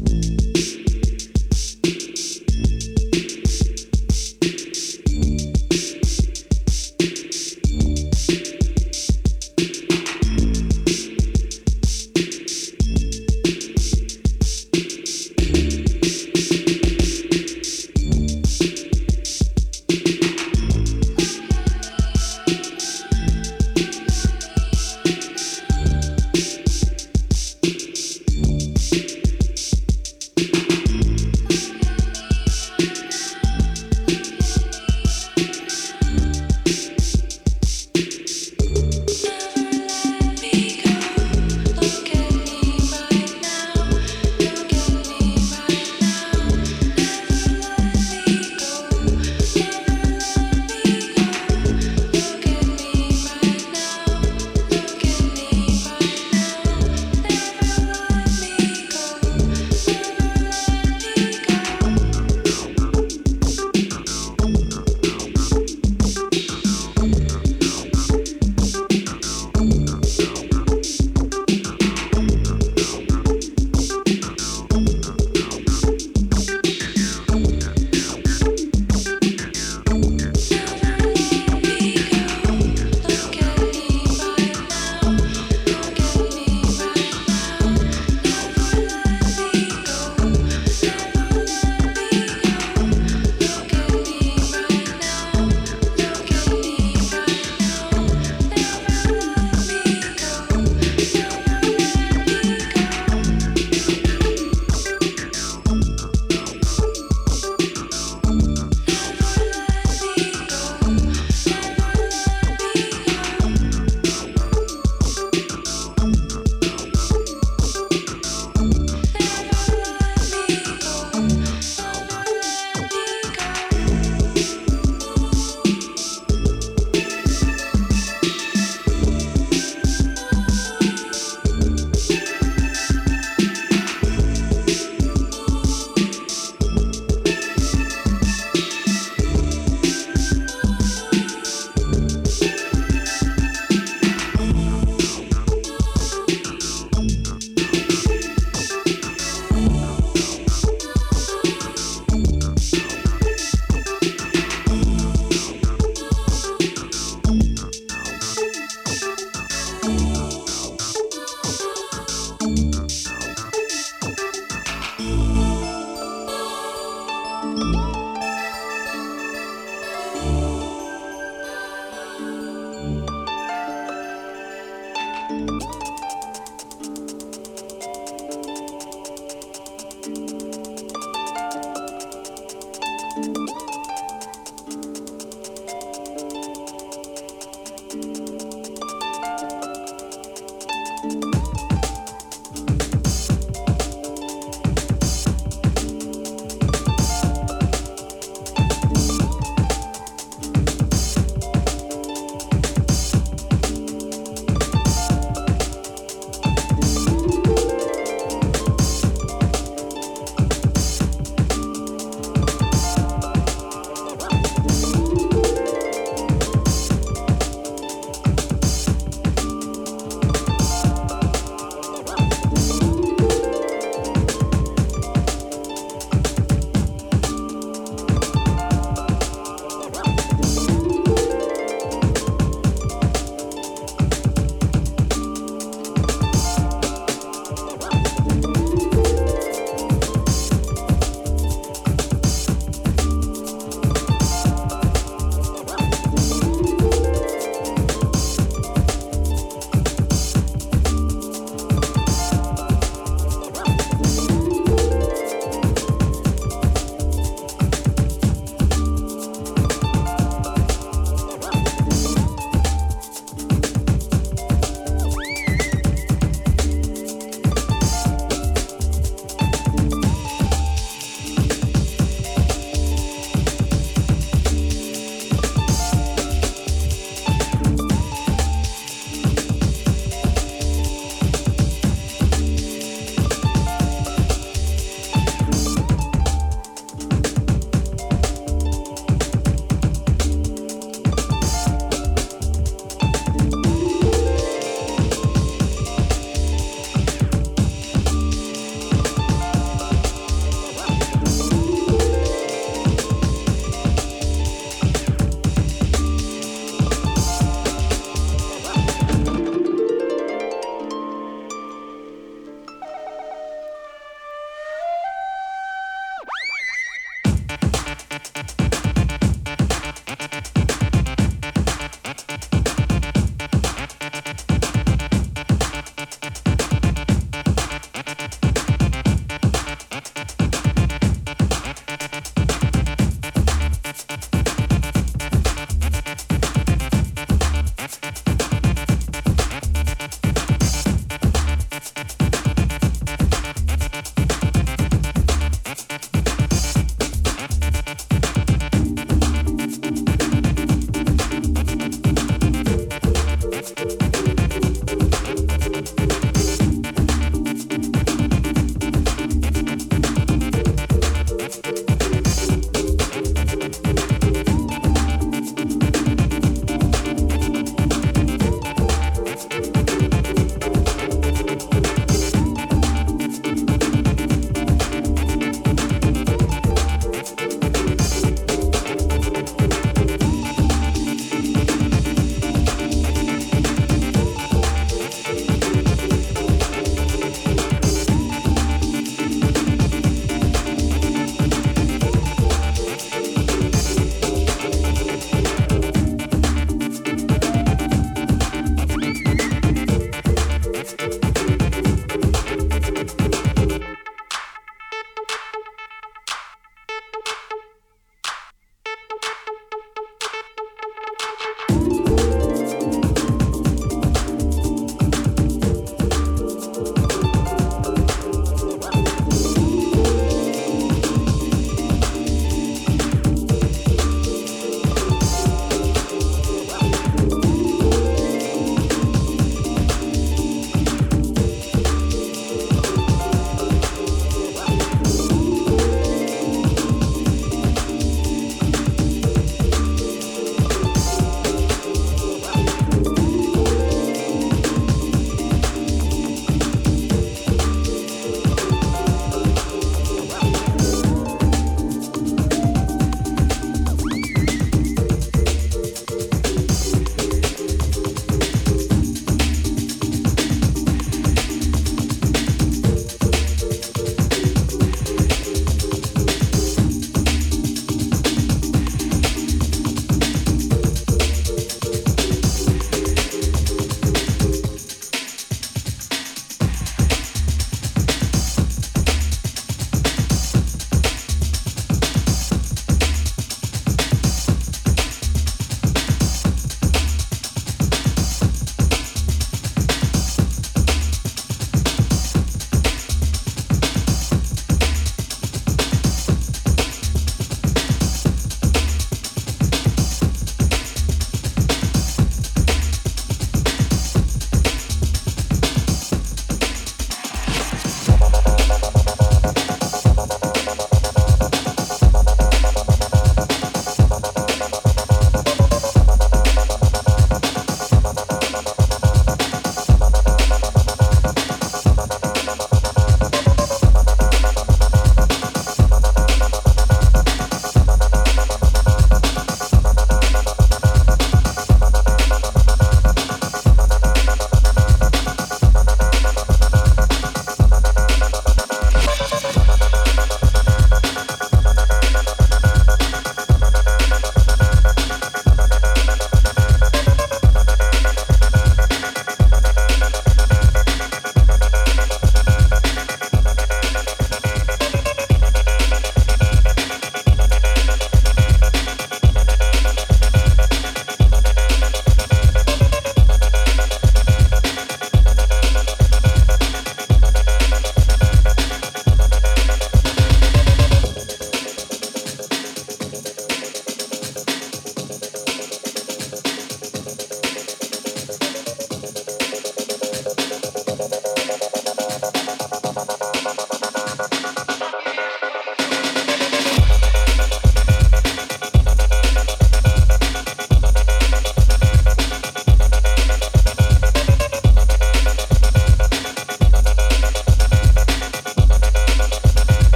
Mm-hmm.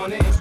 morning.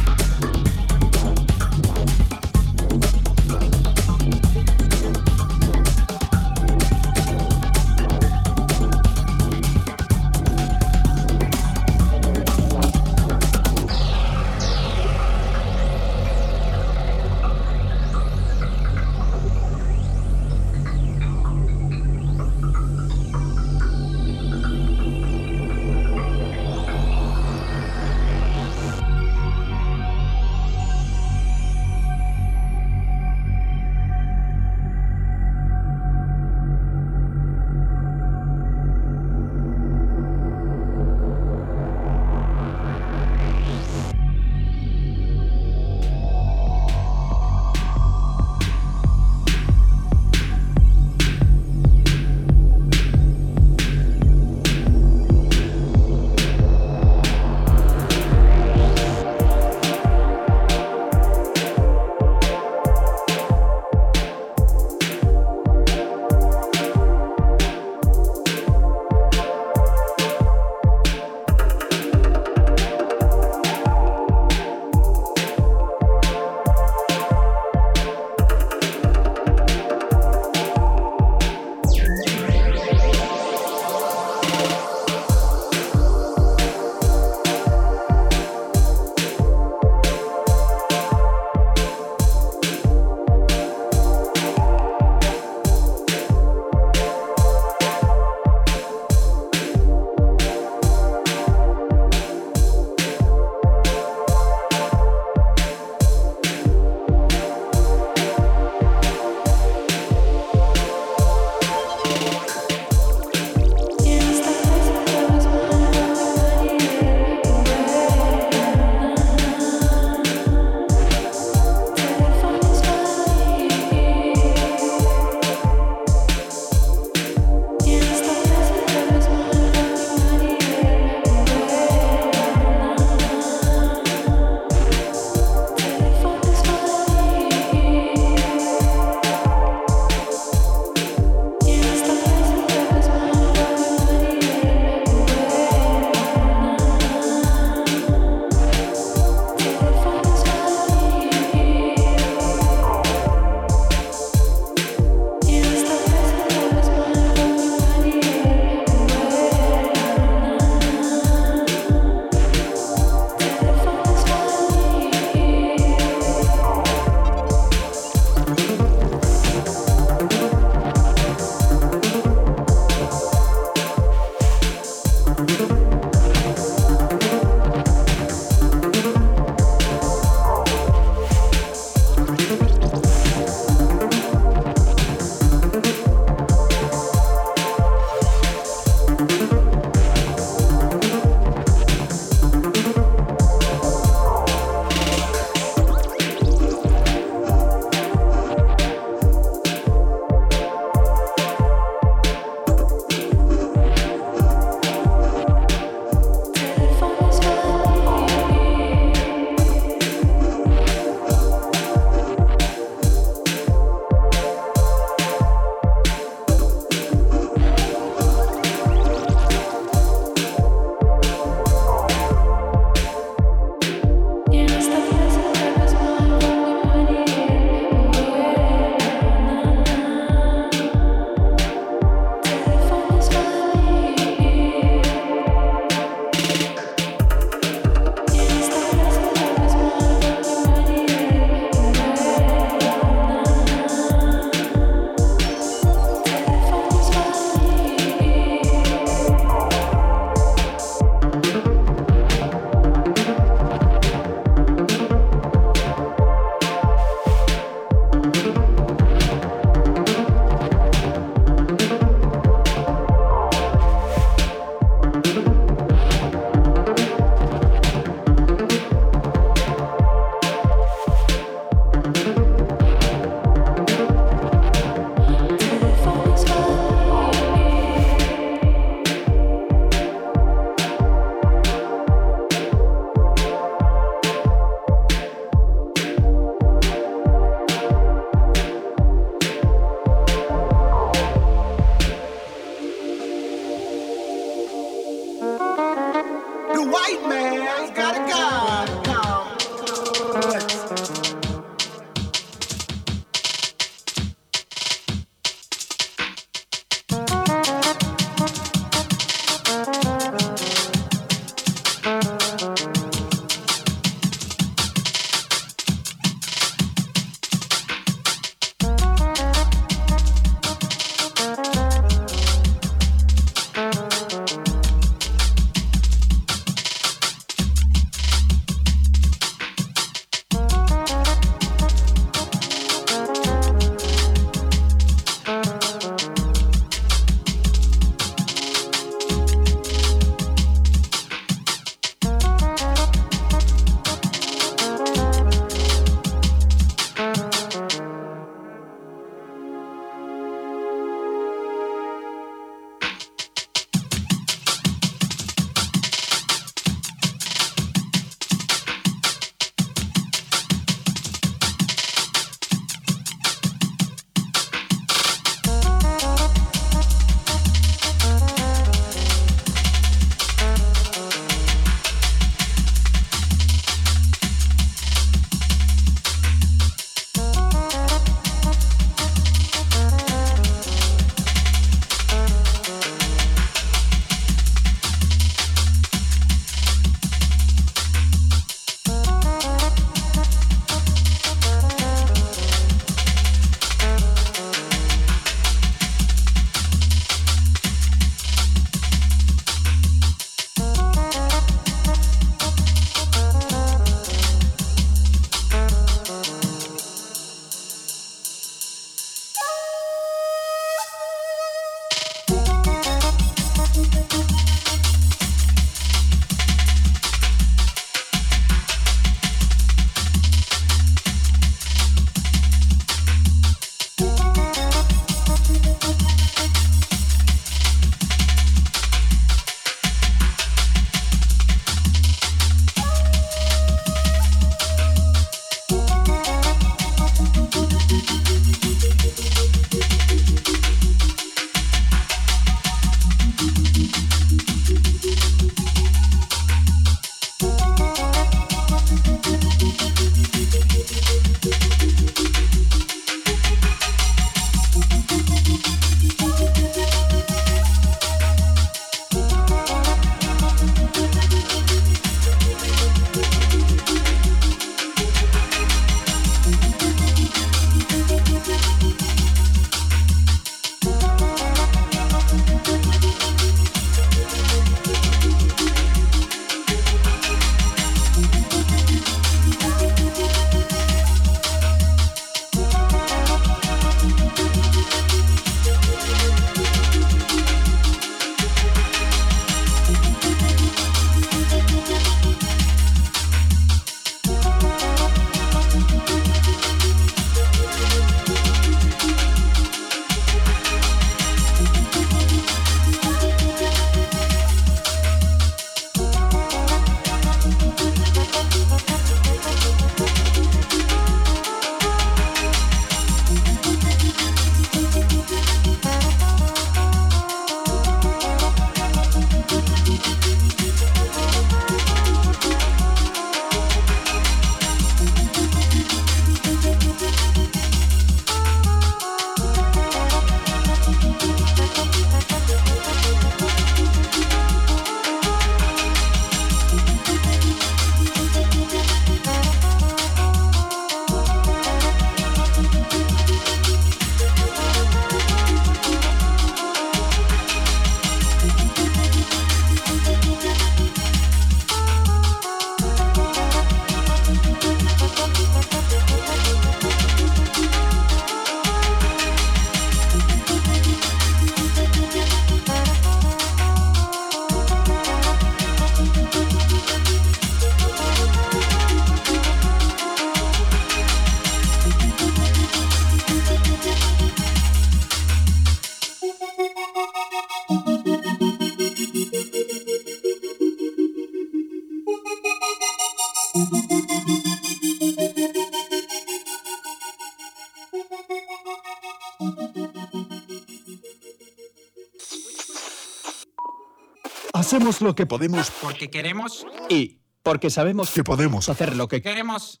Hacemos lo que podemos Porque queremos, y porque sabemos que podemos. hacer lo que queremos.